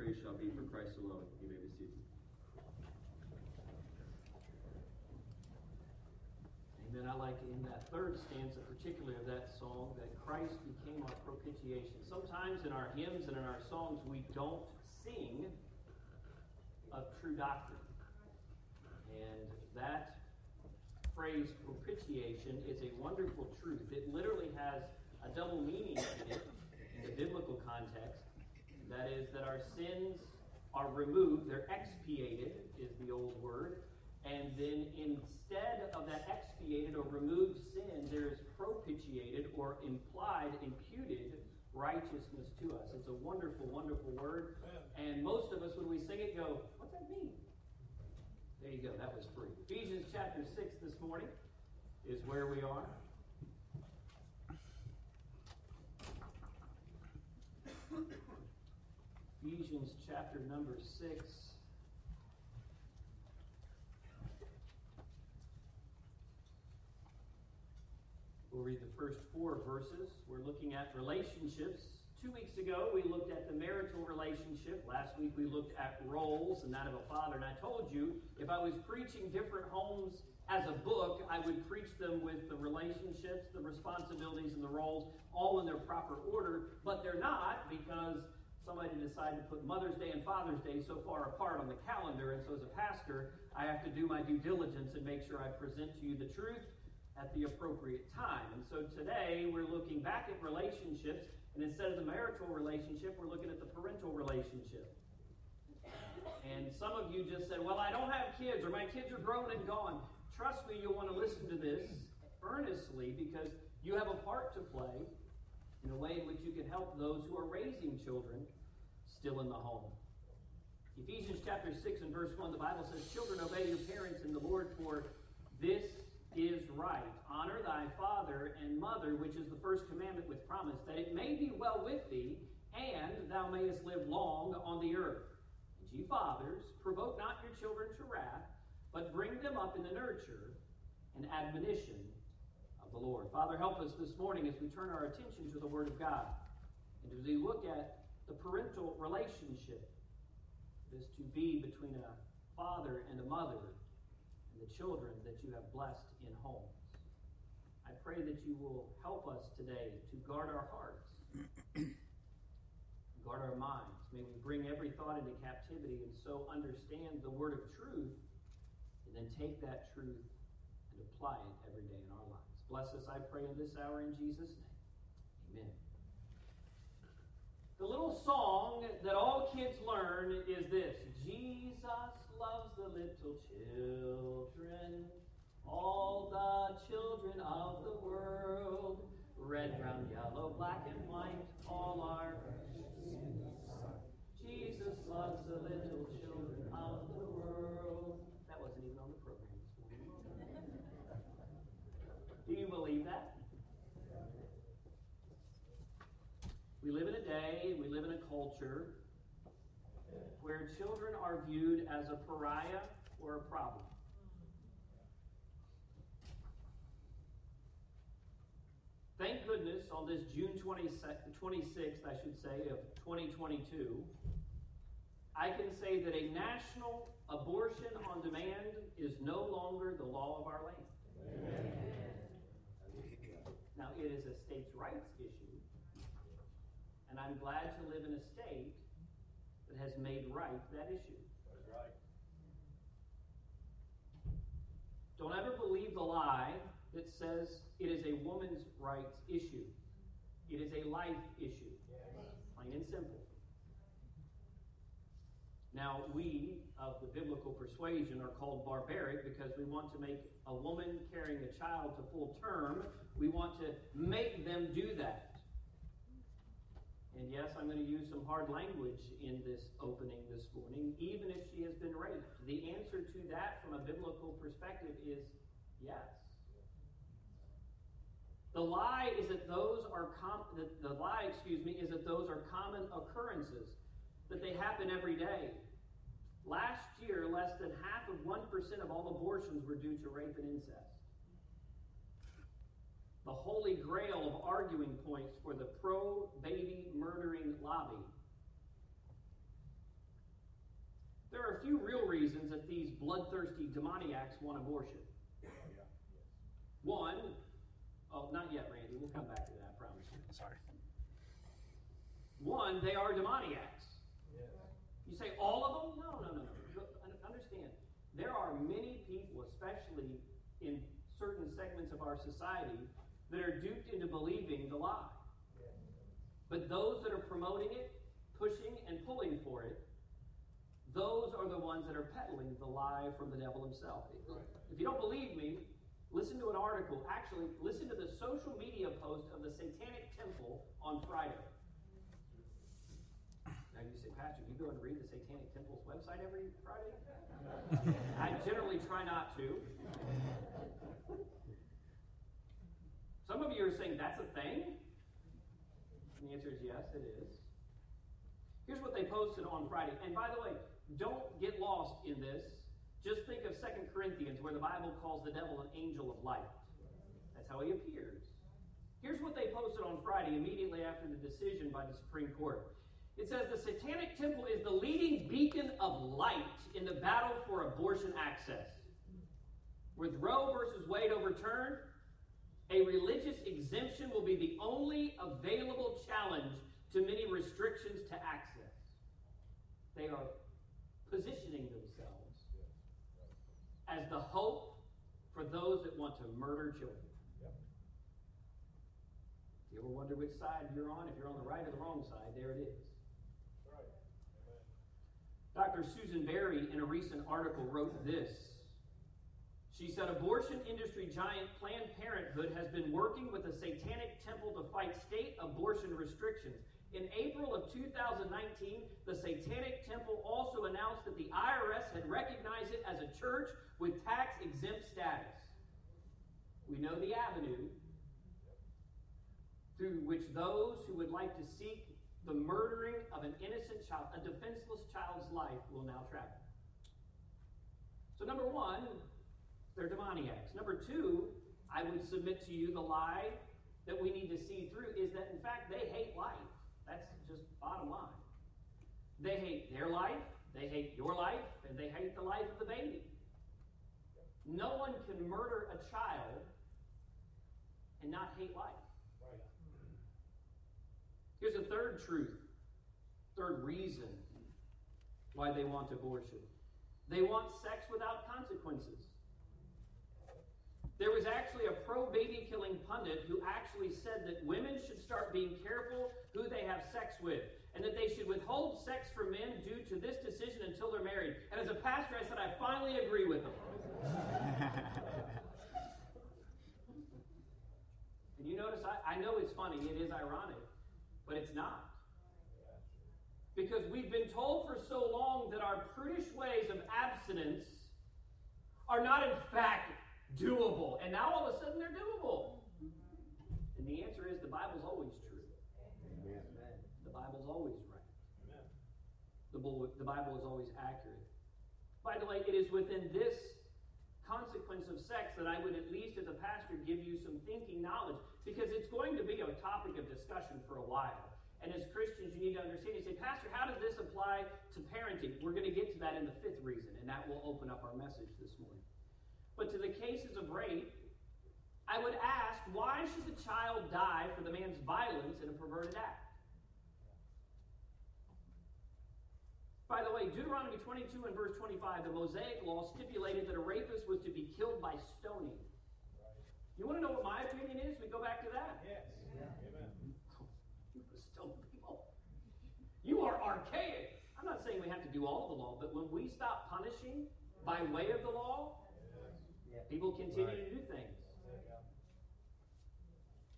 praise shall be for Christ alone. You may be seated. Amen. I like in that third stanza, particularly of that song, that Christ became our propitiation. Sometimes in our hymns and in our songs, we don't sing of true doctrine. And that phrase propitiation is a wonderful truth. It literally has a double meaning in it in the biblical context. That is, that our sins are removed, they're expiated, is the old word. And then instead of that expiated or removed sin, there is propitiated or implied, imputed righteousness to us. It's a wonderful, wonderful word. And most of us, when we sing it, go, what's that mean? There you go, that was free. Ephesians chapter 6 this morning is where we are. Ephesians chapter number 6. We'll read the first four verses. We're looking at relationships. Two weeks ago, we looked at the marital relationship. Last week, we looked at roles and that of a father. And I told you if I was preaching different homes as a book, I would preach them with the relationships, the responsibilities, and the roles all in their proper order. But they're not because somebody decided to put Mother's Day and Father's Day so far apart on the calendar. And so, as a pastor, I have to do my due diligence and make sure I present to you the truth at the appropriate time. And so today we're looking back at relationships, and instead of the marital relationship, we're looking at the parental relationship. And some of you just said, Well, I don't have kids, or my kids are grown and gone. Trust me, you'll want to listen to this earnestly because you have a part to play in a way in which you can help those who are raising children still in the home. Ephesians chapter 6 and verse 1, the Bible says, Children, obey your parents in the Lord, for this is right. Honor thy father and mother, which is the first commandment with promise, that it may be well with thee, and thou mayest live long on the earth. And ye fathers, provoke not your children to wrath, but bring them up in the nurture and admonition of the Lord. Father, help us this morning as we turn our attention to the Word of God, and as we look at the parental relationship, is to be between a father and a mother and the children that you have blessed in homes. I pray that you will help us today to guard our hearts, guard our minds. May we bring every thought into captivity and so understand the word of truth and then take that truth and apply it every day in our lives. Bless us, I pray, in this hour in Jesus' name. Amen. The little song that all kids learn is this. Jesus loves the little children, all the children of the world. Red, brown, yellow, black, and white, all are Jesus loves the little children of the world. That wasn't even on the program this morning. Do you believe that? We live in a we live in a culture where children are viewed as a pariah or a problem. Thank goodness on this June 26th, I should say, of 2022, I can say that a national abortion on demand is no longer the law of our land. Amen. Now, it is a states' rights issue, and I'm glad to live in a state that has made right that issue. That's right. Don't ever believe the lie that says it is a woman's rights issue. It is a life issue. Plain and simple. Now, we of the biblical persuasion are called barbaric because we want to make a woman carrying a child to full term, we want to make them do that. And yes, I'm going to use some hard language in this opening this morning, even if she has been raped. The answer to that from a biblical perspective is yes. The lie is that those are com- the, the lie, excuse me, is that those are common occurrences, that they happen every day. Last year, less than half of 1% of all abortions were due to rape and incest the holy grail of arguing points for the pro baby murdering lobby There are a few real reasons that these bloodthirsty demoniacs want abortion. One, oh, not yet, Randy. We'll come back to that, I promise you. Sorry. One, they are demoniacs. You say all of them? No, no, no, no. Understand, there are many people, especially in certain segments of our society, that are duped into believing the lie. But those that are promoting it, pushing and pulling for it, those are the ones that are peddling the lie from the devil himself. If you don't believe me, listen to an article. Actually, listen to the social media post of the Satanic Temple on Friday. Now you say, Pastor, you go and read the Satanic Temple's website every Friday? I generally try not to. Some of you are saying that's a thing? And the answer is yes, it is. Here's what they posted on Friday. And by the way, don't get lost in this. Just think of 2 Corinthians, where the Bible calls the devil an angel of light. That's how he appears. Here's what they posted on Friday immediately after the decision by the Supreme Court. It says the Satanic Temple is the leading beacon of light in the battle for abortion access. With Roe versus Wade overturned, a religious exemption will be the only available challenge to many restrictions to access. They are positioning themselves as the hope for those that want to murder children. You ever wonder which side you're on? If you're on the right or the wrong side, there it is. Dr. Susan Berry, in a recent article, wrote this. She said abortion industry giant Planned Parenthood has been working with the Satanic Temple to fight state abortion restrictions. In April of 2019, the Satanic Temple also announced that the IRS had recognized it as a church with tax exempt status. We know the avenue through which those who would like to seek the murdering of an innocent child, a defenseless child's life, will now travel. So, number one, they're demoniacs. Number two, I would submit to you the lie that we need to see through is that, in fact, they hate life. That's just bottom line. They hate their life, they hate your life, and they hate the life of the baby. No one can murder a child and not hate life. Here's a third truth, third reason why they want abortion. They want sex without consequences. There was actually a pro baby killing pundit who actually said that women should start being careful who they have sex with and that they should withhold sex from men due to this decision until they're married. And as a pastor, I said, I finally agree with him. and you notice, I, I know it's funny, it is ironic, but it's not. Because we've been told for so long that our prudish ways of abstinence are not, in fact, doable. And now all of a sudden they're doable. And the answer is the Bible's always true. The Bible's always right. The, Bible- the Bible is always accurate. By the way, it is within this consequence of sex that I would, at least as a pastor, give you some thinking knowledge because it's going to be a topic of discussion for a while. And as Christians, you need to understand. You say, Pastor, how does this apply to parenting? We're going to get to that in the fifth reason, and that will open up our message this morning. But to the cases of rape, I would ask, why should the child die for the man's violence in a perverted act? By the way, Deuteronomy 22 and verse 25, the Mosaic law stipulated that a rapist was to be killed by stoning. You want to know what my opinion is? We go back to that. Yes. Amen. You stone people. You are archaic. I'm not saying we have to do all of the law, but when we stop punishing by way of the law, people continue to do things.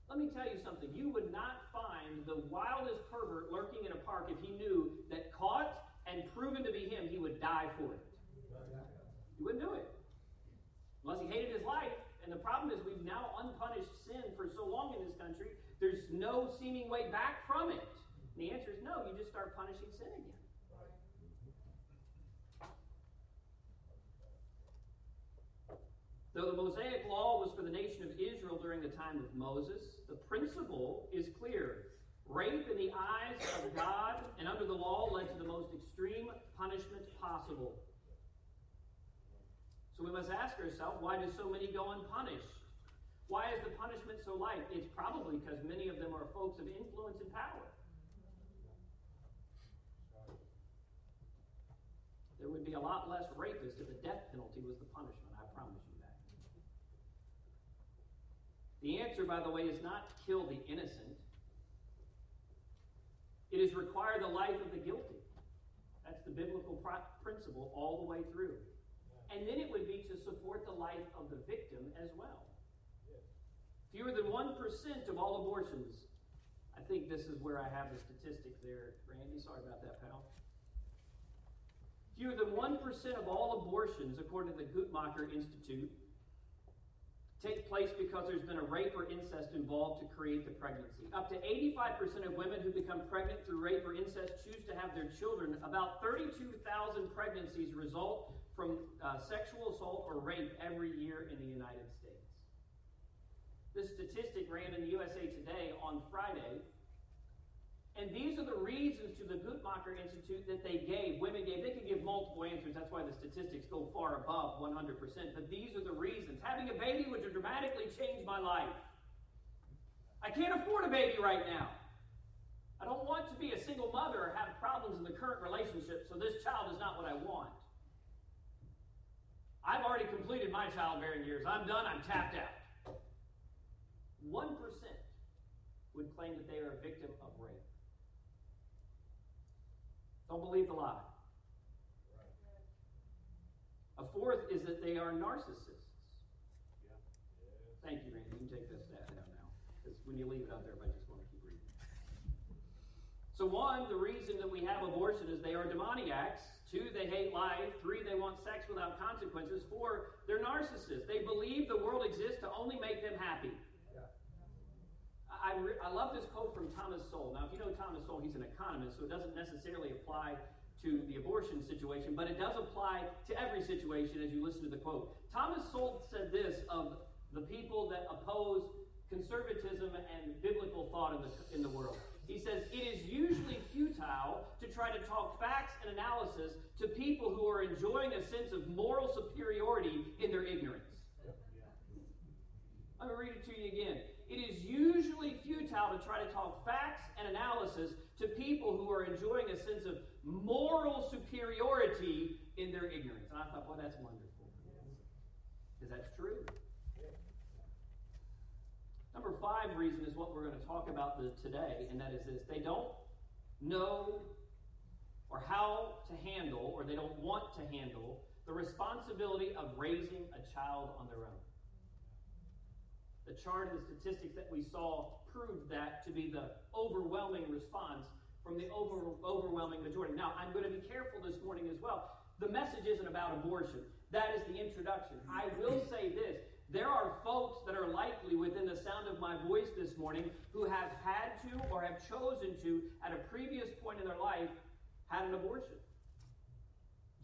Let me tell you something. You would not find the wildest pervert lurking in a park if he knew that caught and proven to be him, he would die for it. He wouldn't do it. Unless he hated his life. And the problem is, we've now unpunished sin for so long in this country, there's no seeming way back from it. And the answer is no, you just start punishing sin again. Though the Mosaic law was for the nation of Israel during the time of Moses, the principle is clear. Rape in the eyes of God and under the law led to the most extreme punishment possible. So we must ask ourselves why do so many go unpunished? Why is the punishment so light? It's probably because many of them are folks of influence and power. There would be a lot less rapists if the death penalty was the punishment, I promise you that. The answer, by the way, is not kill the innocent. It is require the life of the guilty. That's the biblical principle all the way through. And then it would be to support the life of the victim as well. Fewer than 1% of all abortions. I think this is where I have the statistic there, Randy. Sorry about that, pal. Fewer than 1% of all abortions, according to the Guttmacher Institute, take place because there's been a rape or incest involved to create the pregnancy. Up to 85% of women who become pregnant through rape or incest choose to have their children. About 32,000 pregnancies result from uh, sexual assault or rape every year in the United States. This statistic ran in the USA Today on Friday. And these are the reasons to the Guttmacher Institute that they gave. Women gave, they could give multiple answers. That's why the statistics go far above 100%. But these are the reasons. Having a baby would dramatically change my life. I can't afford a baby right now. I don't want to be a single mother or have problems in the current relationship, so this child is not what I want. I've already completed my childbearing years. I'm done. I'm tapped out. 1% would claim that they are a victim of rape. Don't believe the lie. A fourth is that they are narcissists. Thank you, Randy. You can take this stat down now. Because when you leave it out there, I just want to keep reading. So, one, the reason that we have abortion is they are demoniacs. Two, they hate life. Three, they want sex without consequences. Four, they're narcissists. They believe the world exists to only make them happy. I, re- I love this quote from Thomas Sowell. Now, if you know Thomas Sowell, he's an economist, so it doesn't necessarily apply to the abortion situation, but it does apply to every situation as you listen to the quote. Thomas Sowell said this of the people that oppose conservatism and biblical thought in the, in the world. He says, It is usually futile to try to talk facts and analysis to people who are enjoying a sense of moral superiority in their ignorance. Let me read it to you again. It is usually futile to try to talk facts and analysis to people who are enjoying a sense of moral superiority in their ignorance. And Thought, well, that's wonderful. Because that's true. Number five reason is what we're going to talk about today, and that is this they don't know or how to handle, or they don't want to handle, the responsibility of raising a child on their own. The chart and the statistics that we saw proved that to be the overwhelming response from the over, overwhelming majority. Now, I'm going to be careful this morning as well. The message isn't about abortion. That is the introduction. I will say this. There are folks that are likely within the sound of my voice this morning who have had to or have chosen to, at a previous point in their life, had an abortion.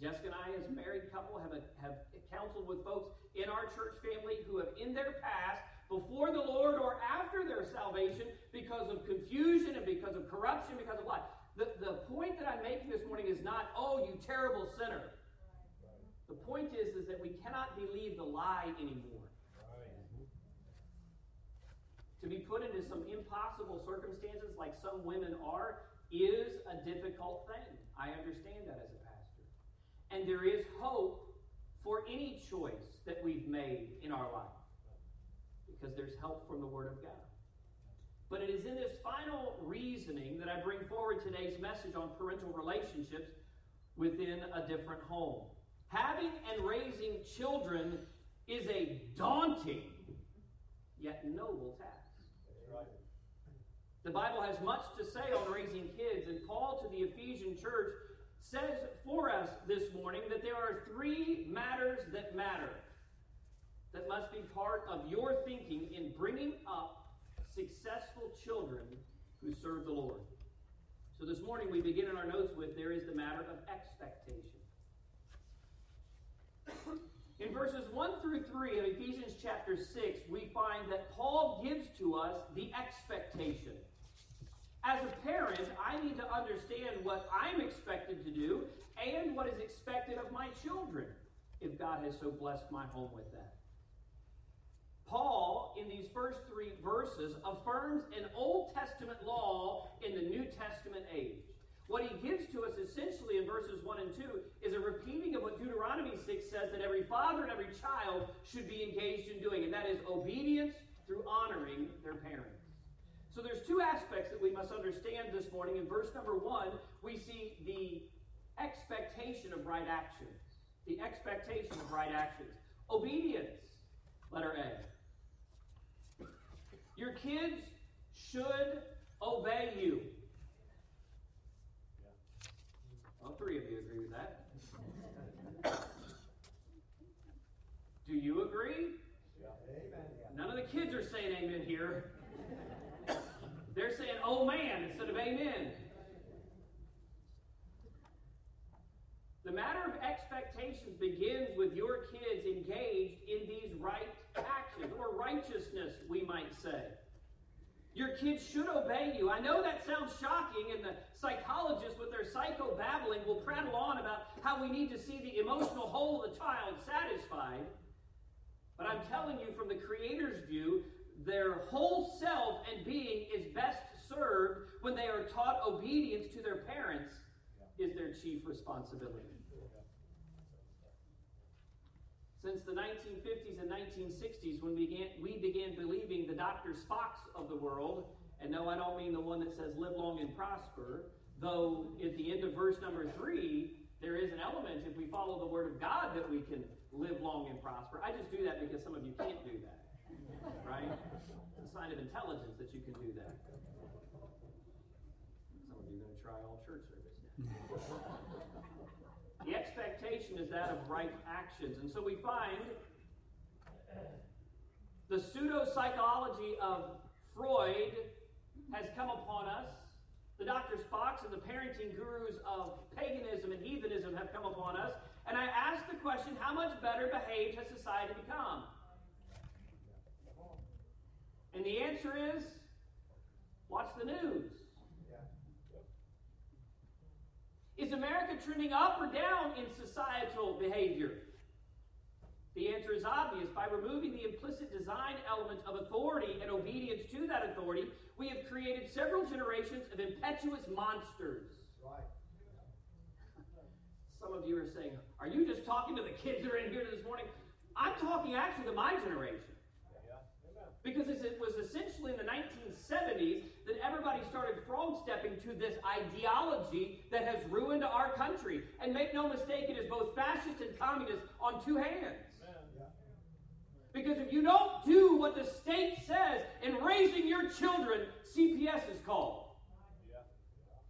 Jessica and I, as a married couple, have, a, have counseled with folks in our church family who have, in their past, before the Lord or after their salvation because of confusion and because of corruption, because of what? The, the point that I'm making this morning is not, oh, you terrible sinner. The point is, is that we cannot believe the lie anymore. To be put into some impossible circumstances like some women are is a difficult thing. I understand that as a pastor. And there is hope for any choice that we've made in our life because there's help from the Word of God. But it is in this final reasoning that I bring forward today's message on parental relationships within a different home. Having and raising children is a daunting yet noble task. The Bible has much to say on raising kids, and Paul to the Ephesian church says for us this morning that there are three matters that matter that must be part of your thinking in bringing up successful children who serve the Lord. So this morning we begin in our notes with there is the matter of expectation. In verses 1 through 3 of Ephesians chapter 6, we find that Paul gives to us the expectation. As a parent, I need to understand what I'm expected to do and what is expected of my children. if God has so blessed my home with that. Paul, in these first three verses, affirms an Old Testament law in the New Testament age. What he gives to us essentially in verses 1 and 2 is a repeating of what Deuteronomy 6 says that every father and every child should be engaged in doing, and that is obedience through honoring their parents. So there's two aspects that we must understand this morning. In verse number 1, we see the expectation of right actions. The expectation of right actions. Obedience, letter A. Your kids should obey you. All three of you agree with that. Do you agree? None of the kids are saying amen here. They're saying, oh man, instead of amen. The matter of expectations begins with your kids engaged in these right actions, or righteousness, we might say. Your kids should obey you. I know that sounds shocking, and the psychologists, with their psychobabbling, will prattle on about how we need to see the emotional whole of the child satisfied. But I'm telling you, from the Creator's view, their whole self and being is best served when they are taught obedience to their parents is their chief responsibility. Since the 1950s and 1960s, when we began, we began believing the Dr. Spocks of the world, and no, I don't mean the one that says live long and prosper, though at the end of verse number three, there is an element, if we follow the word of God, that we can live long and prosper. I just do that because some of you can't do that, right? It's a sign of intelligence that you can do that. Some of you are going to try all church service now. Expectation is that of right actions. And so we find the pseudo psychology of Freud has come upon us. The Dr. Spocks and the parenting gurus of paganism and heathenism have come upon us. And I ask the question how much better behaved has society become? And the answer is watch the news. Is America trending up or down in societal behavior? The answer is obvious. By removing the implicit design element of authority and obedience to that authority, we have created several generations of impetuous monsters. Right. Some of you are saying, Are you just talking to the kids that are in here this morning? I'm talking actually to my generation. Because it was essentially in the 1970s that everybody started frog stepping to this ideology that has ruined our country. And make no mistake, it is both fascist and communist on two hands. Because if you don't do what the state says in raising your children, CPS is called.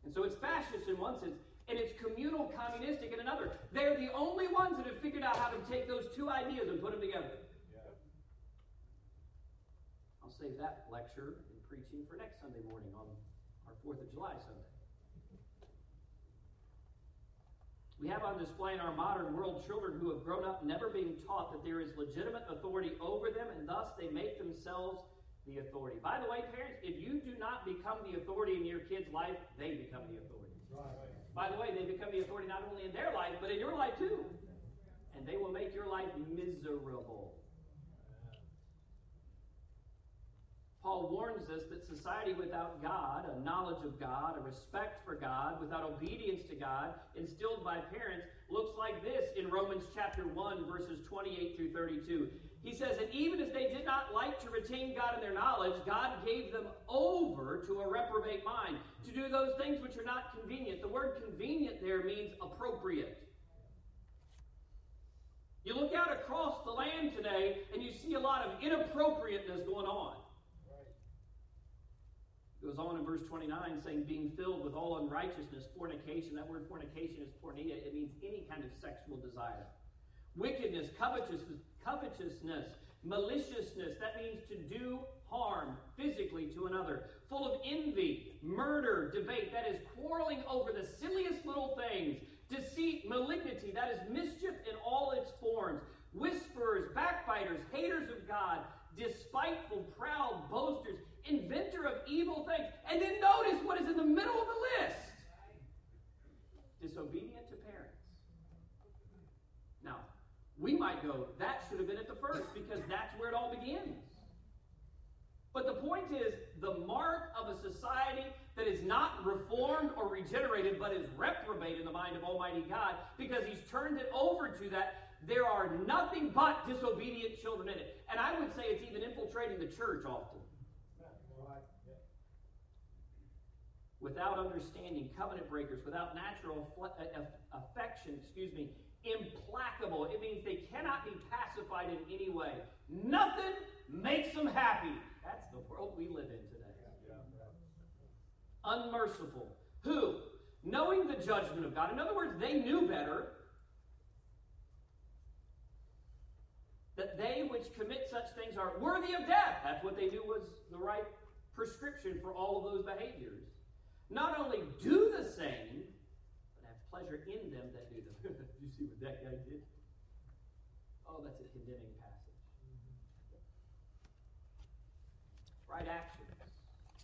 And so it's fascist in one sense, and it's communal communistic in another. They're the only ones that have figured out how to take those two ideas and put them together. I'll save that lecture preaching for next Sunday morning on our 4th of July Sunday. We have on display in our modern world children who have grown up never being taught that there is legitimate authority over them, and thus they make themselves the authority. By the way, parents, if you do not become the authority in your kid's life, they become the authority. Right. By the way, they become the authority not only in their life, but in your life too. And they will make your life miserable. Paul warns us that society without God, a knowledge of God, a respect for God, without obedience to God, instilled by parents, looks like this in Romans chapter 1, verses 28 through 32. He says, And even as they did not like to retain God in their knowledge, God gave them over to a reprobate mind, to do those things which are not convenient. The word convenient there means appropriate. You look out across the land today and you see a lot of inappropriateness going on. It goes on in verse 29 saying, being filled with all unrighteousness, fornication. That word fornication is porneia. It means any kind of sexual desire. Wickedness, covetousness, covetousness, maliciousness. That means to do harm physically to another. Full of envy, murder, debate. That is quarreling over the silliest little things. Deceit, malignity. That is mischief in all its forms. Whisperers, backbiters, haters of God, despiteful, proud, boasters inventor of evil things. And then notice what is in the middle of the list disobedient to parents. Now, we might go, that should have been at the first because that's where it all begins. But the point is, the mark of a society that is not reformed or regenerated, but is reprobate in the mind of Almighty God, because He's turned it over to that, there are nothing but disobedient children in it. And I would say it's even the church often. Without understanding, covenant breakers, without natural uh, affection, excuse me, implacable. It means they cannot be pacified in any way. Nothing makes them happy. That's the world we live in today. Unmerciful. Who? Knowing the judgment of God. In other words, they knew better. That they which commit such things are worthy of death. That's what they knew was the right prescription for all of those behaviors. Not only do the same, but have pleasure in them that do them. you see what that guy did? Oh, that's a condemning passage. Right actions.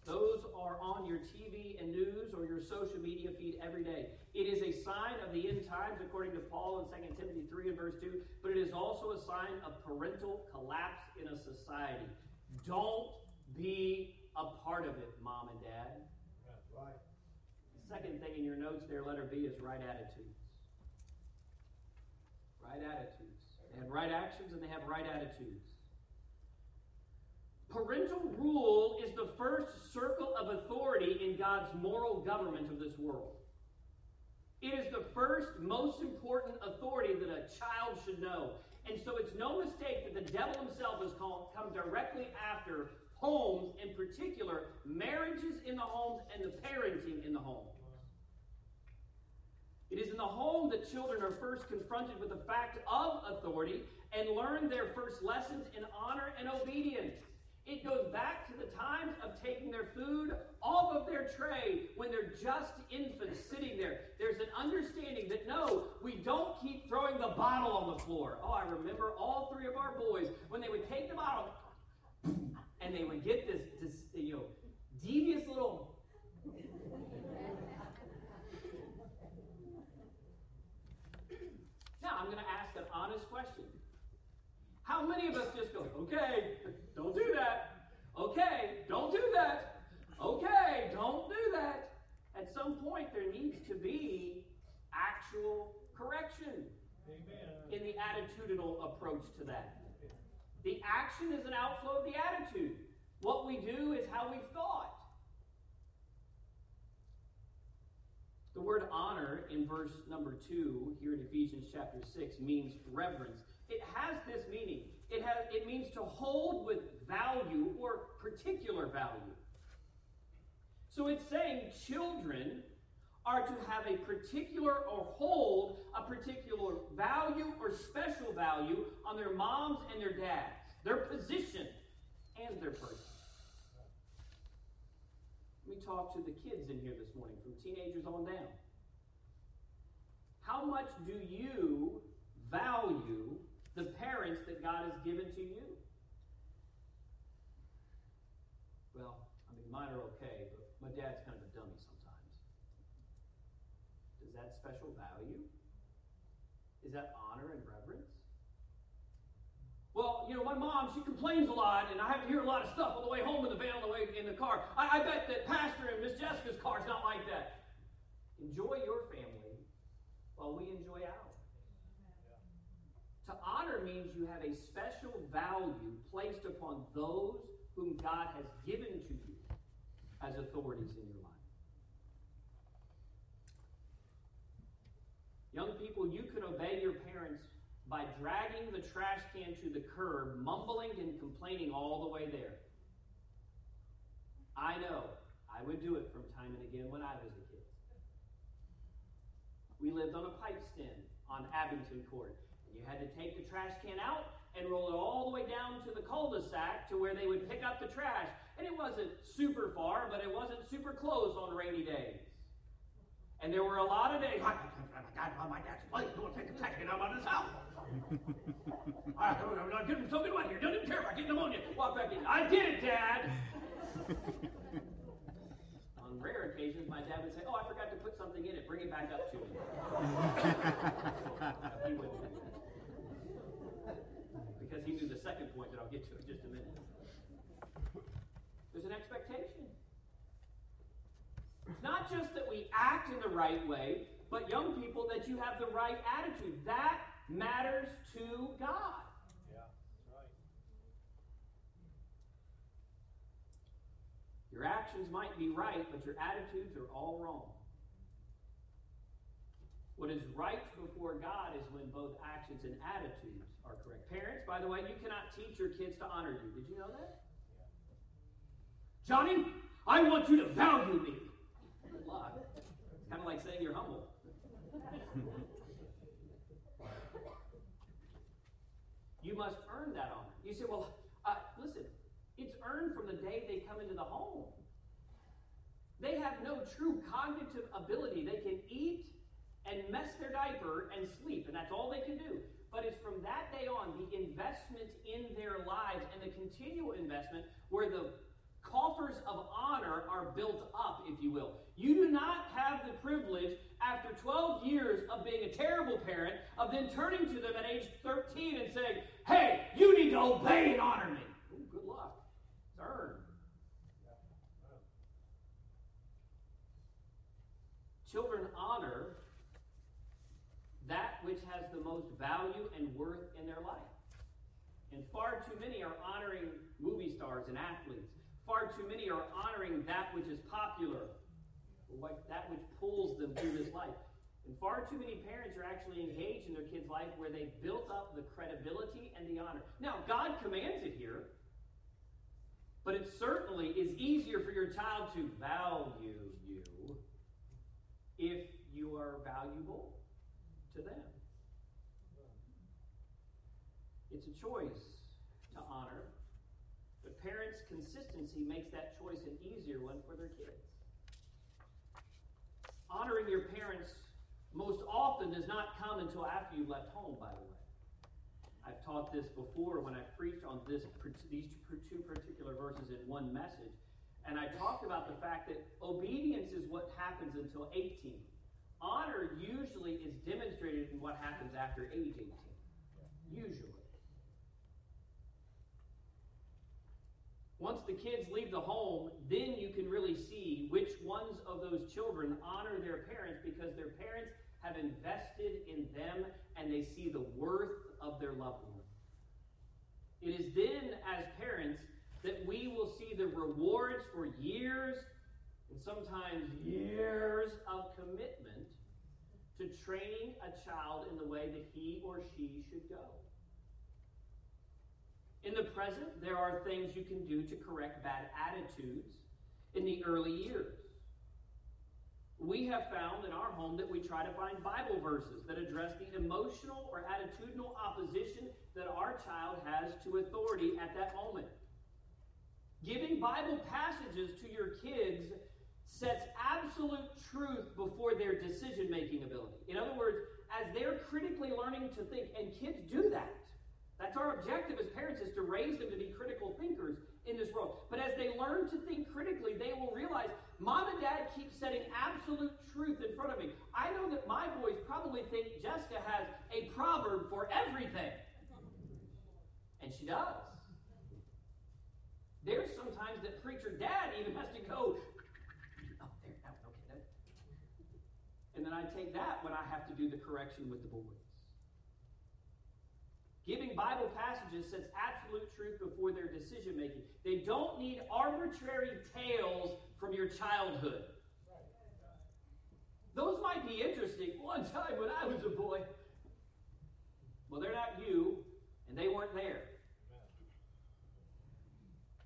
Those are on your TV and news or your social media feed every day. It is a sign of the end times, according to Paul in 2 Timothy 3 and verse 2, but it is also a sign of parental collapse in a society. Don't be a part of it, mom and dad. That's right. Second thing in your notes there, letter B, is right attitudes. Right attitudes. They have right actions and they have right attitudes. Parental rule is the first circle of authority in God's moral government of this world. It is the first, most important authority that a child should know. And so it's no mistake that the devil himself has come directly after homes, in particular, marriages in the homes and the parenting in the homes. It is in the home that children are first confronted with the fact of authority and learn their first lessons in honor and obedience. It goes back to the times of taking their food off of their tray when they're just infants sitting there. There's an understanding that no, we don't keep throwing the bottle on the floor. Oh, I remember all three of our boys when they would take the bottle and they would get this, this you know, devious little. Now, I'm going to ask an honest question. How many of us just go, okay, don't do that. Okay, don't do that. Okay, don't do that. At some point, there needs to be actual correction Amen. in the attitudinal approach to that. The action is an outflow of the attitude. What we do is how we've thought. The word honor in verse number 2 here in Ephesians chapter 6 means reverence. It has this meaning. It has it means to hold with value or particular value. So it's saying children are to have a particular or hold a particular value or special value on their moms and their dads, their position and their person. Let me talk to the kids in here this morning, from teenagers on down. How much do you value the parents that God has given to you? Well, I mean, mine are okay, but my dad's kind of a dummy sometimes. Does that special value? Is that honor and reverence? Well, you know, my mom, she complains a lot, and I have to hear a lot of stuff on the way home in the van, on the way in the car. I, I bet that Pastor and Miss Jessica's car is not like that. Enjoy your family while we enjoy ours. To honor means you have a special value placed upon those whom God has given to you as authorities in your life. Young people, you can obey your parents by dragging the trash can to the curb, mumbling and complaining all the way there. I know. I would do it from time and again when I was a kid. We lived on a pipe stem on Abington Court. You had to take the trash can out and roll it all the way down to the cul-de-sac to where they would pick up the trash. And it wasn't super far, but it wasn't super close on rainy days. And there were a lot of days, my God, my dad's place, don't take the trash can out of his house. I'm not getting so good one here. Don't even care about getting pneumonia. Walk back in. I did it, Dad. on rare occasions, my dad would say, Oh, I forgot to put something in it. Bring it back up to me. he wouldn't expectation. It's not just that we act in the right way, but young people, that you have the right attitude. That matters to God. Yeah, right. Your actions might be right, but your attitudes are all wrong. What is right before God is when both actions and attitudes are correct. Parents, by the way, you cannot teach your kids to honor you. Did you know that? Johnny, I want you to value me. Good luck. It's kind of like saying you're humble. you must earn that honor. You say, well, uh, listen, it's earned from the day they come into the home. They have no true cognitive ability. They can eat and mess their diaper and sleep, and that's all they can do. But it's from that day on the investment in their lives and the continual investment where the coffers of honor are built up, if you will. You do not have the privilege, after 12 years of being a terrible parent, of then turning to them at age 13 and saying, Hey, you need to obey and honor me. Ooh, good luck. It's earned. Children honor that which has the most value and worth in their life. And far too many are honoring movie stars and athletes. Far too many are honoring that which is popular, that which pulls them through this life. And far too many parents are actually engaged in their kids' life where they've built up the credibility and the honor. Now, God commands it here, but it certainly is easier for your child to value you if you are valuable to them. It's a choice consistency makes that choice an easier one for their kids. Honoring your parents most often does not come until after you've left home, by the way. I've taught this before when I preached on this, these two particular verses in one message. And I talked about the fact that obedience is what happens until 18. Honor usually is demonstrated in what happens after age 18. Usually. Once the kids leave the home, then you can really see which ones of those children honor their parents because their parents have invested in them and they see the worth of their loved one. It is then, as parents, that we will see the rewards for years and sometimes years of commitment to training a child in the way that he or she should go. In the present, there are things you can do to correct bad attitudes in the early years. We have found in our home that we try to find Bible verses that address the emotional or attitudinal opposition that our child has to authority at that moment. Giving Bible passages to your kids sets absolute truth before their decision making ability. In other words, as they're critically learning to think, and kids do that. That's our objective as parents is to raise them to be critical thinkers in this world. But as they learn to think critically, they will realize mom and dad keep setting absolute truth in front of me. I know that my boys probably think Jessica has a proverb for everything. And she does. There's sometimes that preacher dad even has to go, oh, there, okay, And then I take that when I have to do the correction with the boys. Giving Bible passages sets absolute truth before their decision making. They don't need arbitrary tales from your childhood. Those might be interesting. One time when I was a boy, well, they're not you, and they weren't there.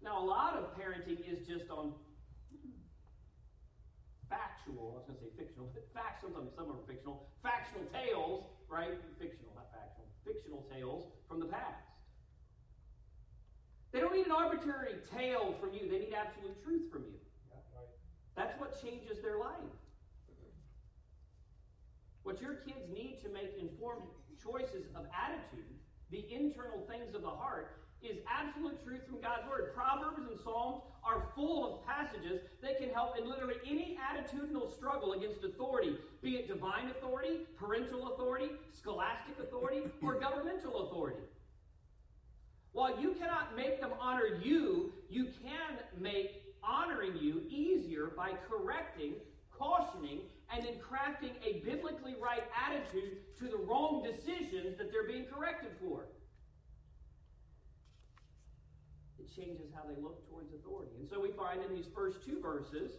Now, a lot of parenting is just on factual, I was going to say fictional, but facts, sometimes some are fictional, factual tales, right? Fictional, fictional tales from the past. They don't need an arbitrary tale from you, they need absolute truth from you. That's what changes their life. What your kids need to make informed choices of attitude, the internal things of the heart, is absolute truth from God's Word. Proverbs and Psalms are full of passages that can help in literally any attitudinal struggle against authority, be it divine authority, parental authority, scholastic authority, or governmental authority. While you cannot make them honor you, you can make honoring you easier by correcting, cautioning, and then crafting a biblically right attitude to the wrong decisions that they're being corrected for. Changes how they look towards authority. And so we find in these first two verses,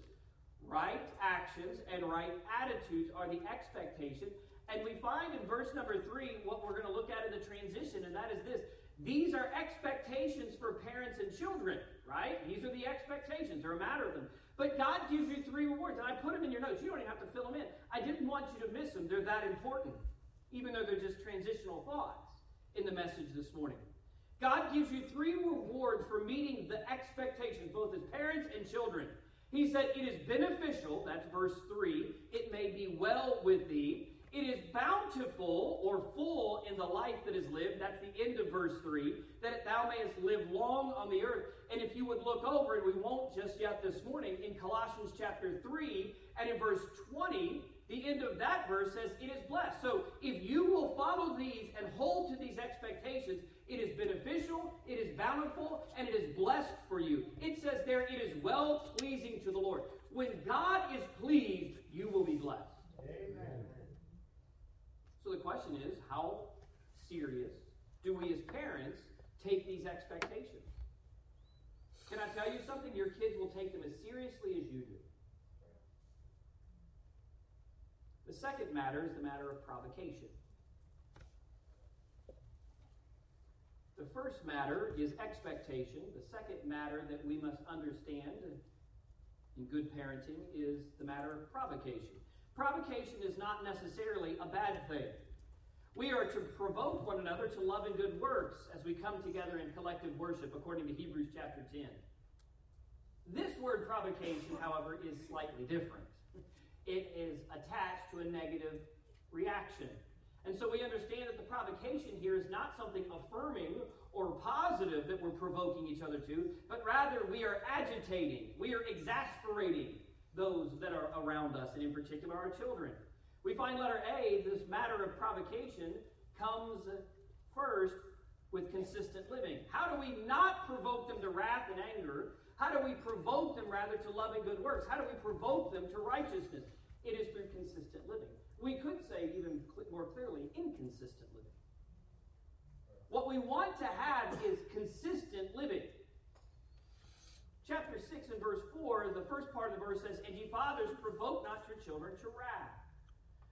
right actions and right attitudes are the expectation. And we find in verse number three what we're going to look at in the transition, and that is this. These are expectations for parents and children, right? These are the expectations, they're a matter of them. But God gives you three rewards, and I put them in your notes. You don't even have to fill them in. I didn't want you to miss them. They're that important, even though they're just transitional thoughts in the message this morning. God gives you three rewards for meeting the expectations, both as parents and children. He said, It is beneficial, that's verse 3, it may be well with thee. It is bountiful or full in the life that is lived. That's the end of verse 3. That thou mayest live long on the earth. And if you would look over, and we won't just yet this morning, in Colossians chapter 3 and in verse 20, the end of that verse says, It is blessed. So if you will follow these and hold to these expectations, it is beneficial, it is bountiful, and it is blessed for you. It says there, It is well pleasing to the Lord. When God is pleased, you will be blessed. Amen. So the question is, how serious do we as parents take these expectations? Can I tell you something? Your kids will take them as seriously as you do. The second matter is the matter of provocation. The first matter is expectation. The second matter that we must understand in good parenting is the matter of provocation. Provocation is not necessarily a bad thing. We are to provoke one another to love and good works as we come together in collective worship, according to Hebrews chapter 10. This word provocation, however, is slightly different. It is attached to a negative reaction. And so we understand that the provocation here is not something affirming or positive that we're provoking each other to, but rather we are agitating, we are exasperating those that are around us, and in particular our children. We find letter A, this matter of provocation, comes first with consistent living. How do we not provoke them to wrath and anger? How do we provoke them rather to love and good works? How do we provoke them to righteousness? It is through consistent living. We could say even more clearly, inconsistent living. What we want to have is consistent living. Chapter 6 and verse 4, the first part of the verse says, And ye fathers, provoke not your children to wrath.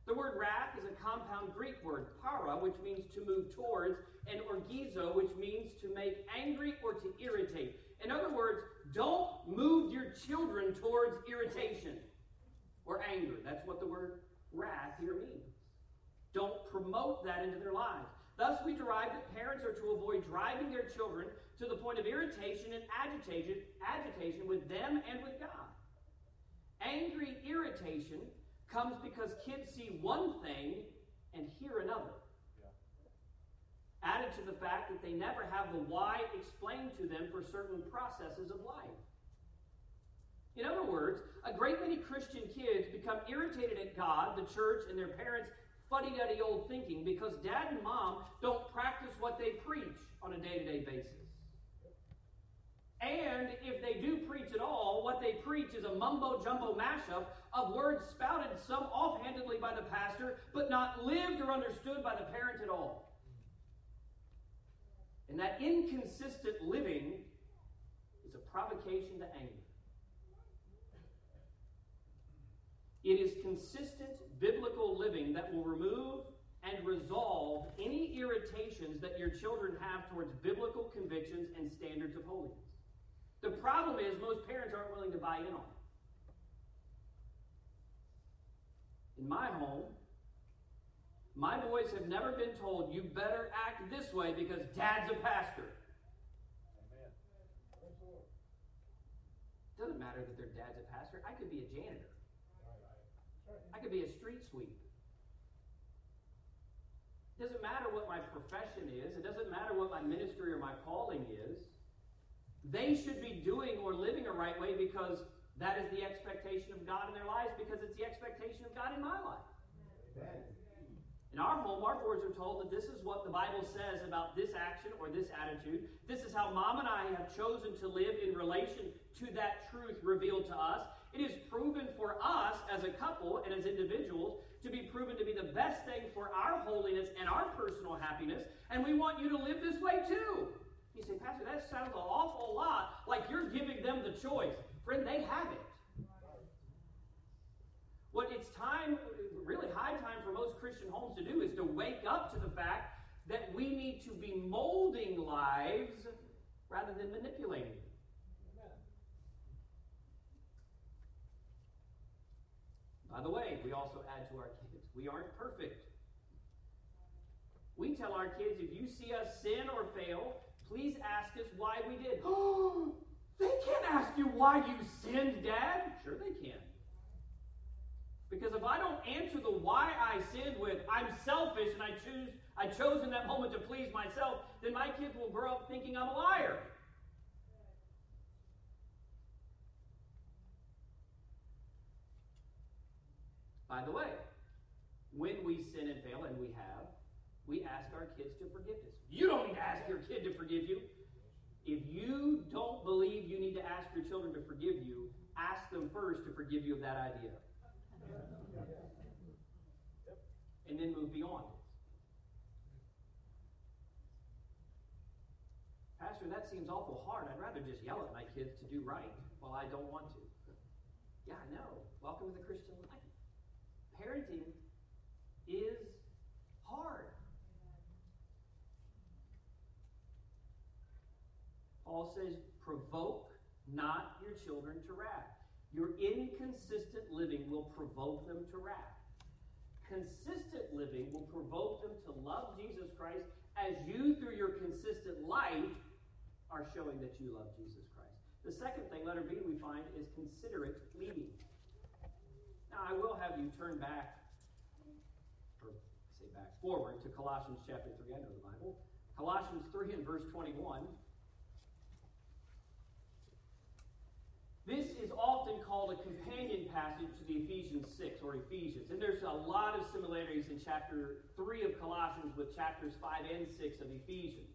The word wrath is a compound Greek word, para, which means to move towards, and orgizo, which means to make angry or to irritate. In other words, don't move your children towards irritation or anger. That's what the word wrath here means. Don't promote that into their lives. Thus, we derive that parents are to avoid driving their children to the point of irritation and agitation, agitation with them and with God. Angry irritation comes because kids see one thing and hear another. Added to the fact that they never have the why explained to them for certain processes of life. In other words, a great many Christian kids become irritated at God, the church, and their parents' fuddy duddy old thinking because dad and mom don't practice what they preach on a day to day basis. And if they do preach at all, what they preach is a mumbo jumbo mashup of words spouted some offhandedly by the pastor, but not lived or understood by the parent at all. And that inconsistent living is a provocation to anger. It is consistent biblical living that will remove and resolve any irritations that your children have towards biblical convictions and standards of holiness. The problem is most parents aren't willing to buy in on it. In my home, my boys have never been told, you better act this way because dad's a pastor. It doesn't matter that their dad's a pastor. I could be a janitor. I could be a street sweep. It doesn't matter what my profession is. It doesn't matter what my ministry or my calling is. They should be doing or living a right way because that is the expectation of God in their lives because it's the expectation of God in my life. Amen. In our home, our boys are told that this is what the Bible says about this action or this attitude. This is how mom and I have chosen to live in relation to that truth revealed to us. It is proven for us as a couple and as individuals to be proven to be the best thing for our holiness and our personal happiness, and we want you to live this way too. You say, Pastor, that sounds an awful lot like you're giving them the choice. Friend, they have it. What it's time, really high time for most Christian homes to do is to wake up to the fact that we need to be molding lives rather than manipulating By the way, we also add to our kids, we aren't perfect. We tell our kids, if you see us sin or fail, please ask us why we did. They can't ask you why you sinned, Dad. Sure, they can. Because if I don't answer the why I sinned with I'm selfish and I choose I chose in that moment to please myself, then my kids will grow up thinking I'm a liar. By the way, when we sin and fail, and we have, we ask our kids to forgive us. You don't need to ask your kid to forgive you. If you don't believe you need to ask your children to forgive you, ask them first to forgive you of that idea. And then move beyond it. Pastor, that seems awful hard. I'd rather just yell at my kids to do right while I don't want to. Yeah, I know. Welcome to the Christian life parenting is hard. Paul says, provoke not your children to wrath. Your inconsistent living will provoke them to wrath. Consistent living will provoke them to love Jesus Christ as you, through your consistent life, are showing that you love Jesus Christ. The second thing, letter B, we find is considerate leading. I will have you turn back, or say back forward to Colossians chapter 3. I know the Bible. Colossians 3 and verse 21. This is often called a companion passage to the Ephesians 6 or Ephesians. And there's a lot of similarities in chapter 3 of Colossians with chapters 5 and 6 of Ephesians.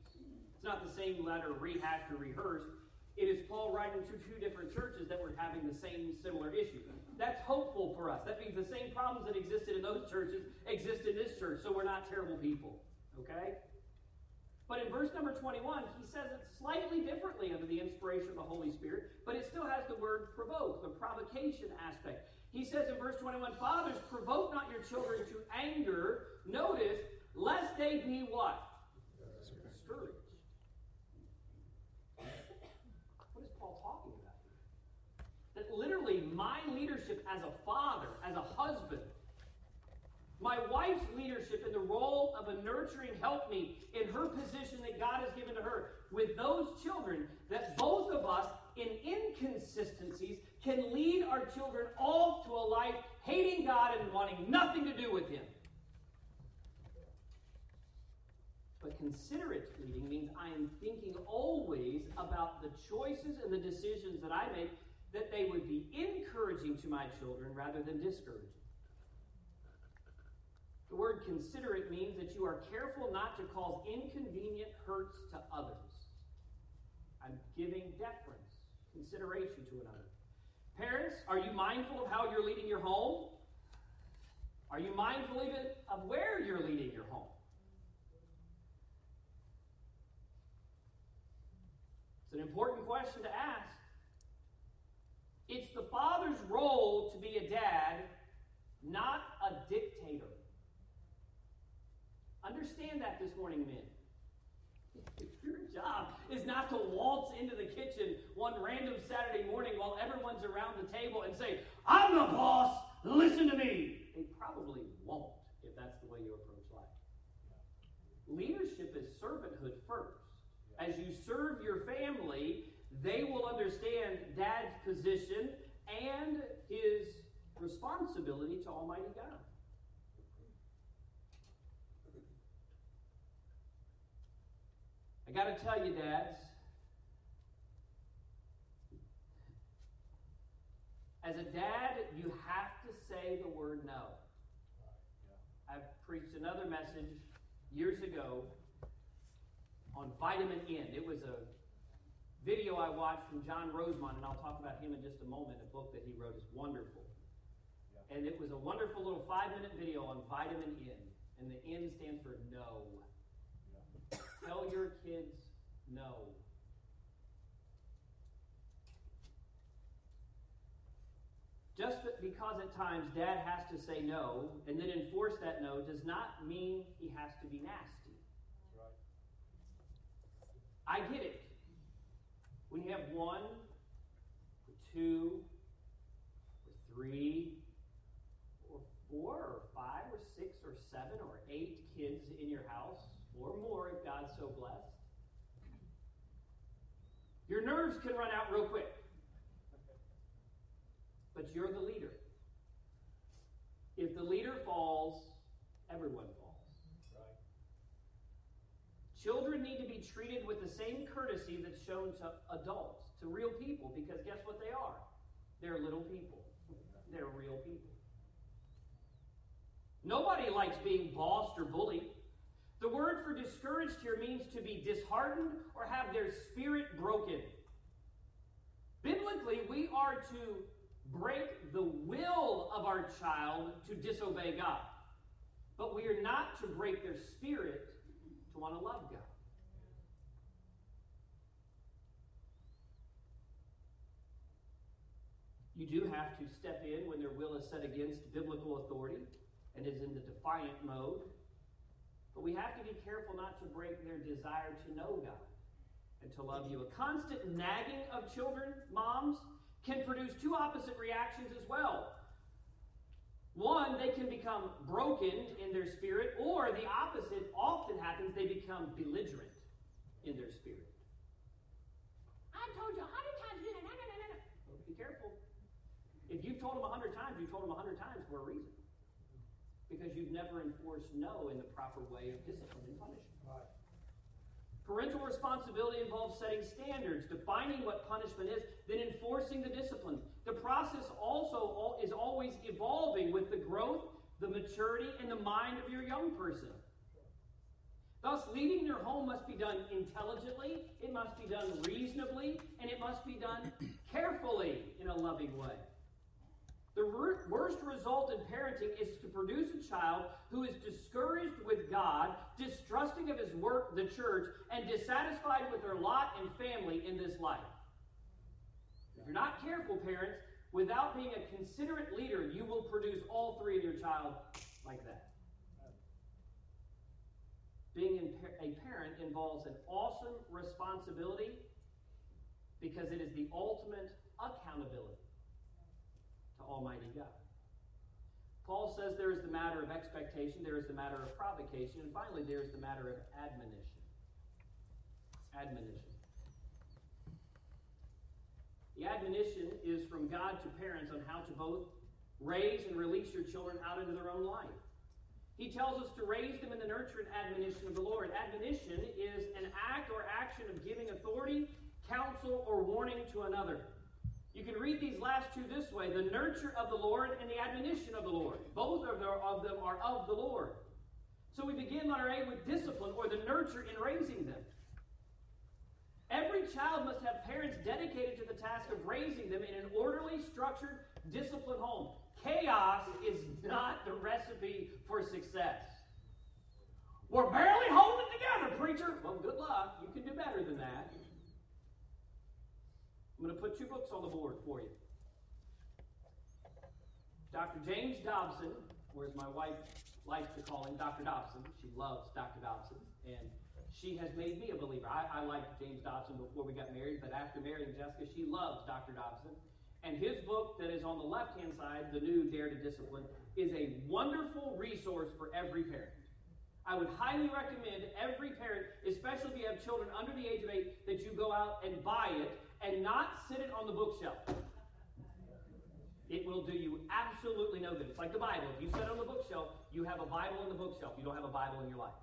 It's not the same letter rehashed or rehearsed. It is Paul writing to two different churches that were having the same similar issue. That's hopeful for us. That means the same problems that existed in those churches exist in this church, so we're not terrible people. Okay? But in verse number 21, he says it slightly differently under the inspiration of the Holy Spirit, but it still has the word provoke, the provocation aspect. He says in verse 21, Fathers, provoke not your children to anger, notice, lest they be what? Discouraged. Literally my leadership as a father, as a husband, my wife's leadership in the role of a nurturing helpmeet in her position that God has given to her with those children, that both of us in inconsistencies can lead our children off to a life hating God and wanting nothing to do with Him. But considerate leading means I am thinking always about the choices and the decisions that I make that they would be encouraging to my children rather than discouraging. The word considerate means that you are careful not to cause inconvenient hurts to others. I'm giving deference, consideration to another. Parents, are you mindful of how you're leading your home? Are you mindful even of where you're leading your home? It's an important question to ask. It's the father's role to be a dad, not a dictator. Understand that this morning, men. Your job is not to waltz into the kitchen one random Saturday morning while everyone's around the table and say, I'm the boss, listen to me. They probably won't if that's the way you approach life. Leadership is servanthood first. As you serve your family, they will understand dad's position and his responsibility to Almighty God. I got to tell you, dads, as a dad, you have to say the word no. I preached another message years ago on vitamin N. It was a video I watched from John Rosemond, and I'll talk about him in just a moment. A book that he wrote is wonderful. Yeah. And it was a wonderful little five minute video on vitamin N. And the N stands for no. Yeah. Tell your kids no. Just because at times dad has to say no and then enforce that no does not mean he has to be nasty. Right. I get it. When you have one, or two, or three, or four, or five, or six, or seven, or eight kids in your house, or more if God's so blessed, your nerves can run out real quick but you're the leader. If the leader falls, everyone falls. Children need to be treated with the same courtesy that's shown to adults, to real people, because guess what they are? They're little people. They're real people. Nobody likes being bossed or bullied. The word for discouraged here means to be disheartened or have their spirit broken. Biblically, we are to break the will of our child to disobey God. But we are not to break their spirit to want to love God. You do have to step in when their will is set against biblical authority and is in the defiant mode. But we have to be careful not to break their desire to know God and to love you. A constant nagging of children, moms, can produce two opposite reactions as well. One, they can become broken in their spirit, or the opposite often happens, they become belligerent in their spirit. I told you a hundred times, no, no, no, no, no. Be careful. If you've told them a hundred times, you've told them a hundred times for a reason. Because you've never enforced no in the proper way of discipline and punishment. Right. Parental responsibility involves setting standards, defining what punishment is, then enforcing the discipline. The process also is always evolving with the growth, the maturity, and the mind of your young person. Thus, leading your home must be done intelligently, it must be done reasonably, and it must be done carefully in a loving way. The worst result in parenting is to produce a child who is discouraged with God, distrusting of his work, the church, and dissatisfied with their lot and family in this life. If you're not careful, parents, without being a considerate leader, you will produce all three in your child like that. Being a parent involves an awesome responsibility because it is the ultimate accountability. To Almighty God. Paul says there is the matter of expectation, there is the matter of provocation, and finally there is the matter of admonition. Admonition. The admonition is from God to parents on how to both raise and release your children out into their own life. He tells us to raise them in the nurture and admonition of the Lord. Admonition is an act or action of giving authority, counsel, or warning to another. You can read these last two this way the nurture of the Lord and the admonition of the Lord. Both of them are of the Lord. So we begin, letter A, with discipline or the nurture in raising them. Every child must have parents dedicated to the task of raising them in an orderly, structured, disciplined home. Chaos is not the recipe for success. We're barely holding together, preacher. Well, good luck. You can do better than that. I'm going to put two books on the board for you. Dr. James Dobson, as my wife likes to call him, Dr. Dobson. She loves Dr. Dobson. And she has made me a believer. I, I liked James Dobson before we got married, but after marrying Jessica, she loves Dr. Dobson. And his book that is on the left hand side, The New Dare to Discipline, is a wonderful resource for every parent. I would highly recommend every parent, especially if you have children under the age of eight, that you go out and buy it and not sit it on the bookshelf. It will do you absolutely no good. It's like the Bible. If you sit on the bookshelf, you have a Bible in the bookshelf. You don't have a Bible in your life.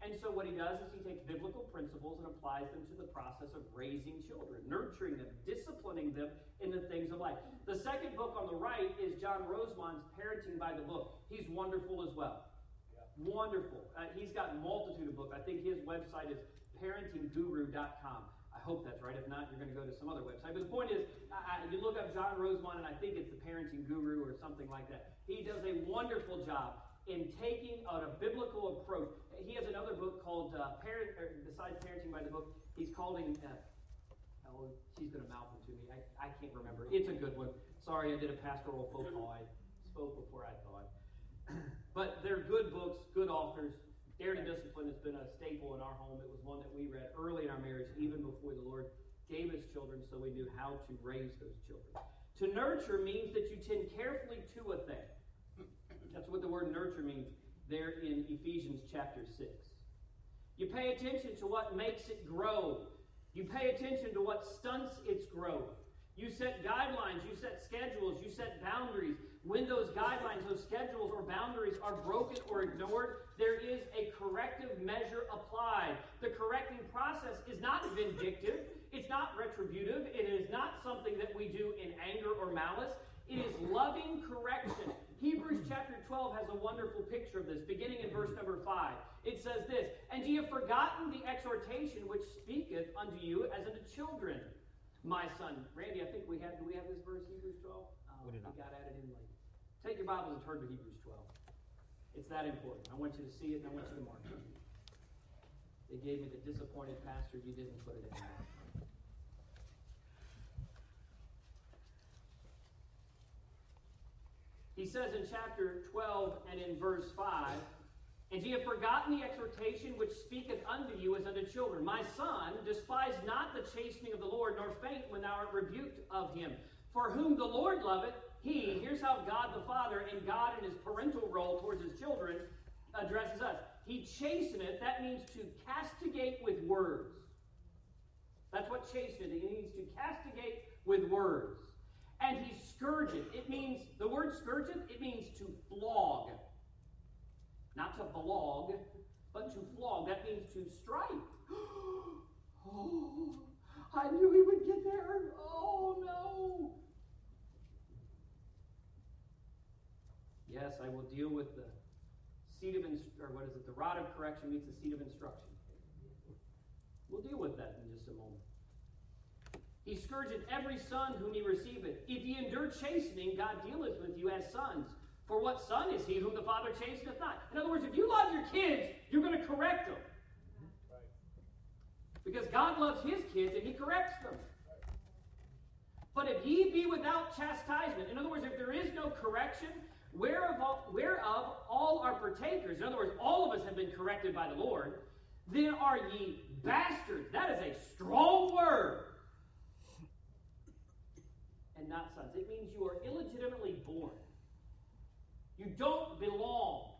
And so what he does is he takes biblical principles and applies them to the process of raising children, nurturing them, disciplining them in the things of life. The second book on the right is John Rosemond's Parenting by the Book. He's wonderful as well. Yeah. Wonderful. Uh, he's got a multitude of books. I think his website is parentingguru.com. I hope that's right. If not, you're going to go to some other website. But the point is, I, I, you look up John Rosemond, and I think it's the Parenting Guru or something like that. He does a wonderful job in taking on a biblical approach. He has another book called uh, Parent, besides Parenting by the Book, he's calling. Uh, oh, she's going to mouth it to me. I, I can't remember. It's a good one. Sorry, I did a pastoral faux pas. I spoke before I thought. but they're good books, good authors. Dare to Discipline has been a staple in our home. It was one that we read early in our marriage, even before the Lord gave us children, so we knew how to raise those children. To nurture means that you tend carefully to a thing. That's what the word nurture means there in Ephesians chapter 6. You pay attention to what makes it grow. You pay attention to what stunts its growth. You set guidelines, you set schedules, you set boundaries. When those guidelines, those schedules, or boundaries are broken or ignored, there is a corrective measure applied. The correcting process is not vindictive, it's not retributive, it is not something that we do in anger or malice. It is loving correction. Hebrews chapter 12 has a wonderful picture of this, beginning in verse number 5. It says this And ye have forgotten the exhortation which speaketh unto you as unto children. My son, Randy, I think we have, do we have this verse, Hebrews 12? Uh, we, we got added in late. Take your Bibles and turn to Hebrews 12. It's that important. I want you to see it and I want you to mark it. They gave me the disappointed pastor, you didn't put it in He says in chapter 12 and in verse 5 and ye have forgotten the exhortation which speaketh unto you as unto children. My son, despise not the chastening of the Lord, nor faint when thou art rebuked of him. For whom the Lord loveth, he, here's how God the Father and God in his parental role towards his children addresses us. He chasteneth, that means to castigate with words. That's what chasteneth. He means to castigate with words. And he scourgeth. It means, the word scourgeth, it means to flog. Not to blog, but to flog. That means to strike. oh, I knew he would get there. Oh, no. Yes, I will deal with the seed of instruction, or what is it? The rod of correction meets the seed of instruction. We'll deal with that in just a moment. He scourgeth every son whom he receiveth. If ye endure chastening, God dealeth with you as sons. For what son is he whom the Father chasteneth not? In other words, if you love your kids, you're going to correct them. Because God loves his kids and he corrects them. But if ye be without chastisement, in other words, if there is no correction, whereof all, whereof all are partakers, in other words, all of us have been corrected by the Lord, then are ye bastards. That is a strong word. And not sons. It means you are illegitimately born. You don't belong.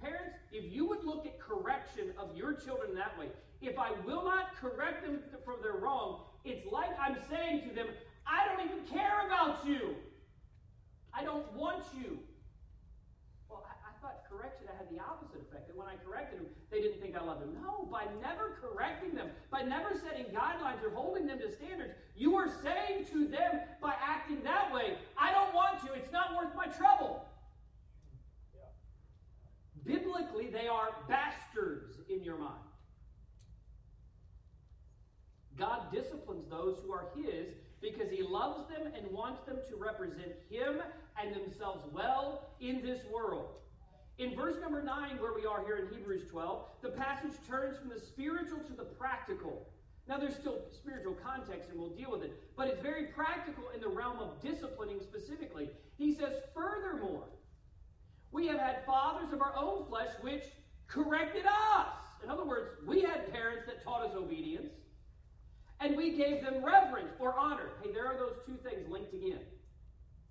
Parents, if you would look at correction of your children that way, if I will not correct them from their wrong, it's like I'm saying to them, I don't even care about you. I don't want you. Well, I, I thought correction had the opposite effect. That when I corrected them, they didn't think I loved them. No, by never correcting them, by never setting guidelines or holding them to standards, you are saying to them by acting that way, I don't want to, It's not worth my trouble. Biblically, they are bastards in your mind. God disciplines those who are His because He loves them and wants them to represent Him and themselves well in this world. In verse number 9, where we are here in Hebrews 12, the passage turns from the spiritual to the practical. Now, there's still spiritual context, and we'll deal with it, but it's very practical in the realm of disciplining specifically. He says, Furthermore, we have had fathers of our own flesh which corrected us. In other words, we had parents that taught us obedience, and we gave them reverence or honor. Hey, there are those two things linked again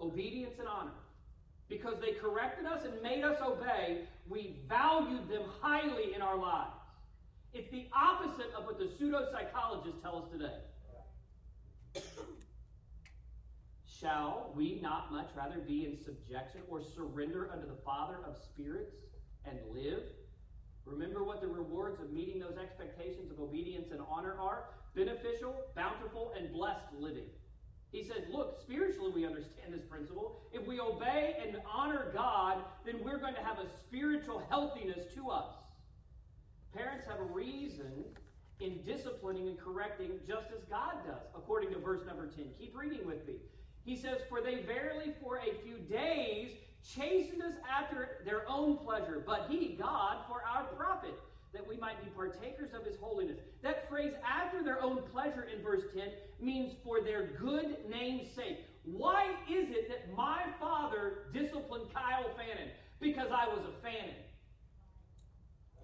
obedience and honor. Because they corrected us and made us obey, we valued them highly in our lives. It's the opposite of what the pseudo psychologists tell us today. Shall we not much rather be in subjection or surrender unto the Father of spirits and live? Remember what the rewards of meeting those expectations of obedience and honor are beneficial, bountiful, and blessed living. He said, Look, spiritually, we understand this principle. If we obey and honor God, then we're going to have a spiritual healthiness to us. Parents have a reason in disciplining and correcting just as God does, according to verse number 10. Keep reading with me. He says, For they verily for a few days chastened us after their own pleasure, but he, God, for our profit, that we might be partakers of his holiness. That phrase, after their own pleasure, in verse 10, means for their good name's sake. Why is it that my father disciplined Kyle Fannin? Because I was a Fannin.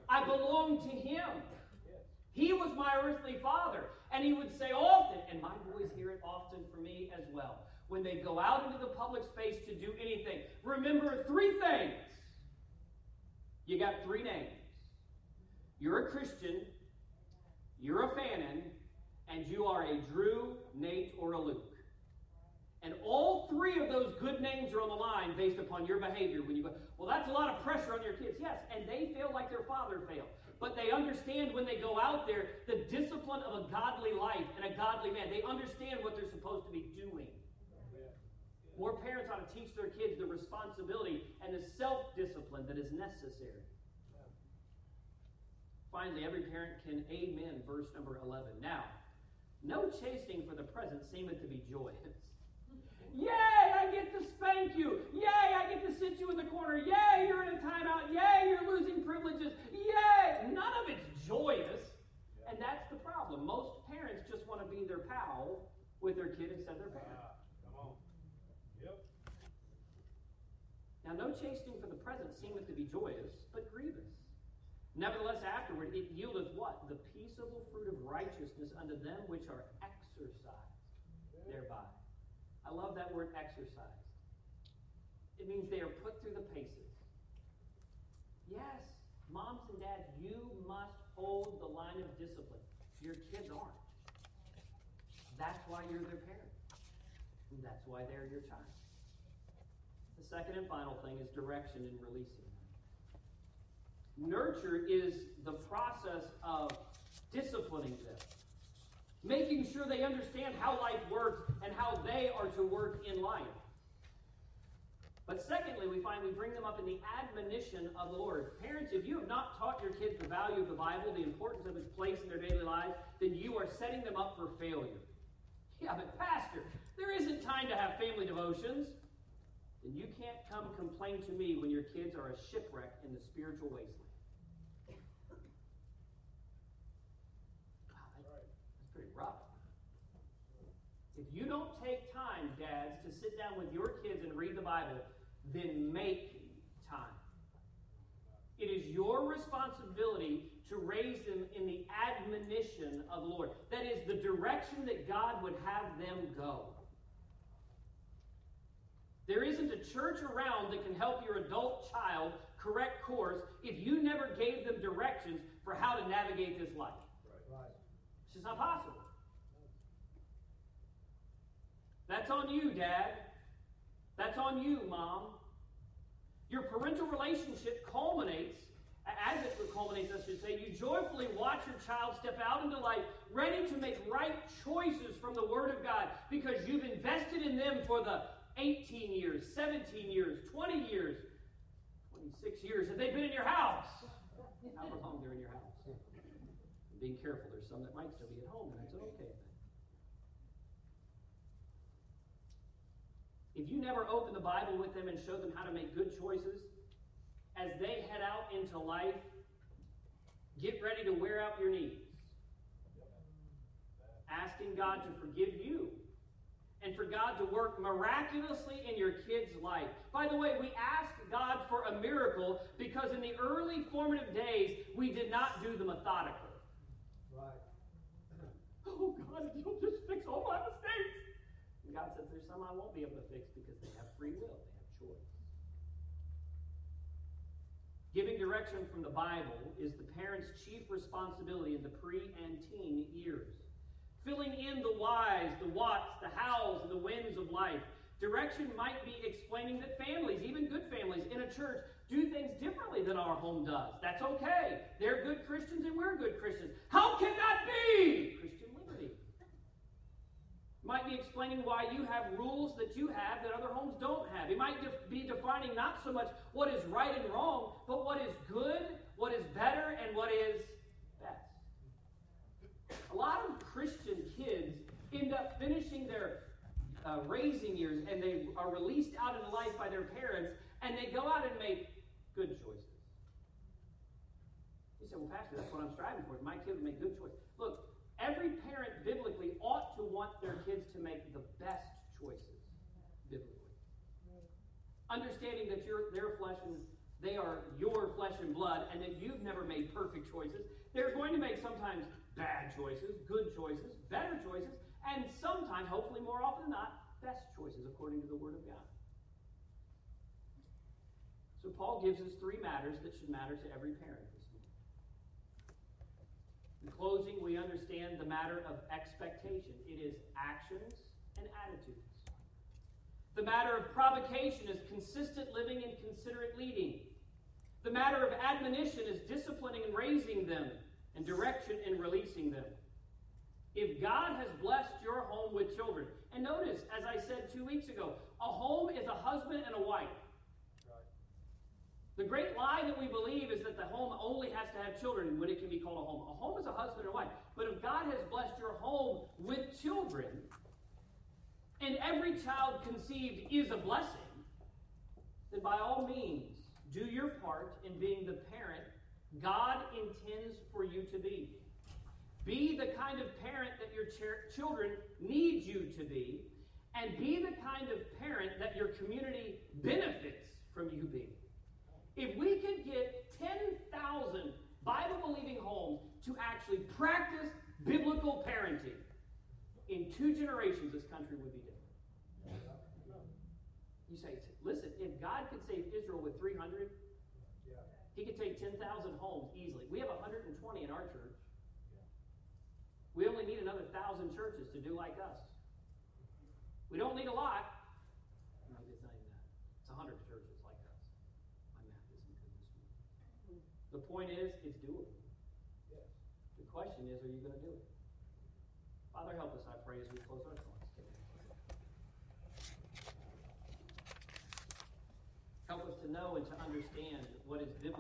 I belonged to him. He was my earthly father. And he would say often, and my boys hear it often for me as well, when they go out into the public space to do anything, remember three things. You got three names. You're a Christian, you're a Fannin, and you are a Drew, Nate, or a Luke. And all three of those good names are on the line based upon your behavior when you go, well, that's a lot of pressure on your kids. Yes, and they feel like their father failed. But they understand when they go out there the discipline of a godly life and a godly man. They understand what they're supposed to be doing. More parents ought to teach their kids the responsibility and the self discipline that is necessary. Finally, every parent can amen verse number 11. Now, no chastening for the present seemeth to be joyous. Yay, I get to spank you. Yay, I get to sit you in the corner. Yay, you're in a timeout. Yay, you're losing privileges. Yay. None of it's joyous. And that's the problem. Most parents just want to be their pal with their kid instead of their parent. Ah, come on. Yep. Now, no chastening for the present seemeth to be joyous, but grievous. Nevertheless, afterward it yieldeth what? The peaceable fruit of righteousness unto them which are exercised thereby. I love that word exercise. It means they are put through the paces. Yes, moms and dads, you must hold the line of discipline. Your kids aren't. That's why you're their parent. And that's why they're your child. The second and final thing is direction in releasing. Nurture is the process of disciplining them making sure they understand how life works and how they are to work in life. But secondly, we find we bring them up in the admonition of the Lord. Parents, if you have not taught your kids the value of the Bible, the importance of its place in their daily lives, then you are setting them up for failure. Yeah, but Pastor, there isn't time to have family devotions. Then you can't come complain to me when your kids are a shipwreck in the spiritual wasteland. If you don't take time, dads, to sit down with your kids and read the Bible, then make time. It is your responsibility to raise them in the admonition of the Lord. That is the direction that God would have them go. There isn't a church around that can help your adult child correct course if you never gave them directions for how to navigate this life. Right. It's just not possible. That's on you, Dad. That's on you, Mom. Your parental relationship culminates, as it culminates, I should say, you joyfully watch your child step out into life ready to make right choices from the Word of God because you've invested in them for the 18 years, 17 years, 20 years, 26 years that they've been in your house. However long they're in your house. Being careful, there's some that might still be at home, that's okay. If you never open the Bible with them and show them how to make good choices, as they head out into life, get ready to wear out your knees. Asking God to forgive you and for God to work miraculously in your kid's life. By the way, we ask God for a miracle because in the early formative days, we did not do the methodically. Right. Oh, God, if you'll just fix all my mistakes. And God There's some I won't be able to fix because they have free will, they have choice. Giving direction from the Bible is the parent's chief responsibility in the pre and teen years. Filling in the whys, the whats, the hows, and the whens of life. Direction might be explaining that families, even good families in a church, do things differently than our home does. That's okay. They're good Christians and we're good Christians. How can that be? Christian might be explaining why you have rules that you have that other homes don't have. It might def- be defining not so much what is right and wrong, but what is good, what is better, and what is best. A lot of Christian kids end up finishing their uh, raising years and they are released out into life by their parents and they go out and make good choices. You say, well, Pastor, that's what I'm striving for. My kid would make good choices. Every parent biblically ought to want their kids to make the best choices biblically. Understanding that their flesh and they are your flesh and blood and that you've never made perfect choices. They're going to make sometimes bad choices, good choices, better choices, and sometimes, hopefully more often than not, best choices according to the Word of God. So Paul gives us three matters that should matter to every parent. In closing, we understand the matter of expectation. It is actions and attitudes. The matter of provocation is consistent living and considerate leading. The matter of admonition is disciplining and raising them, and direction in releasing them. If God has blessed your home with children, and notice, as I said two weeks ago, a home is a husband and a wife. The great lie that we believe is that the home only has to have children when it can be called a home. A home is a husband and wife. But if God has blessed your home with children, and every child conceived is a blessing, then by all means, do your part in being the parent God intends for you to be. Be the kind of parent that your ch- children need you to be, and be the kind of parent that your community benefits from you being. If we could get 10,000 Bible believing homes to actually practice biblical parenting, in two generations, this country would be different. You say, listen, if God could save Israel with 300, he could take 10,000 homes easily. We have 120 in our church. We only need another 1,000 churches to do like us. We don't need a lot. No, it's not even that. It's 100 churches like us. My math isn't good this morning. The point is, it's doable. Yes. The question is, are you going to do it? Father, help us, I pray, as we close our thoughts today. Help us to know and to understand what is biblical.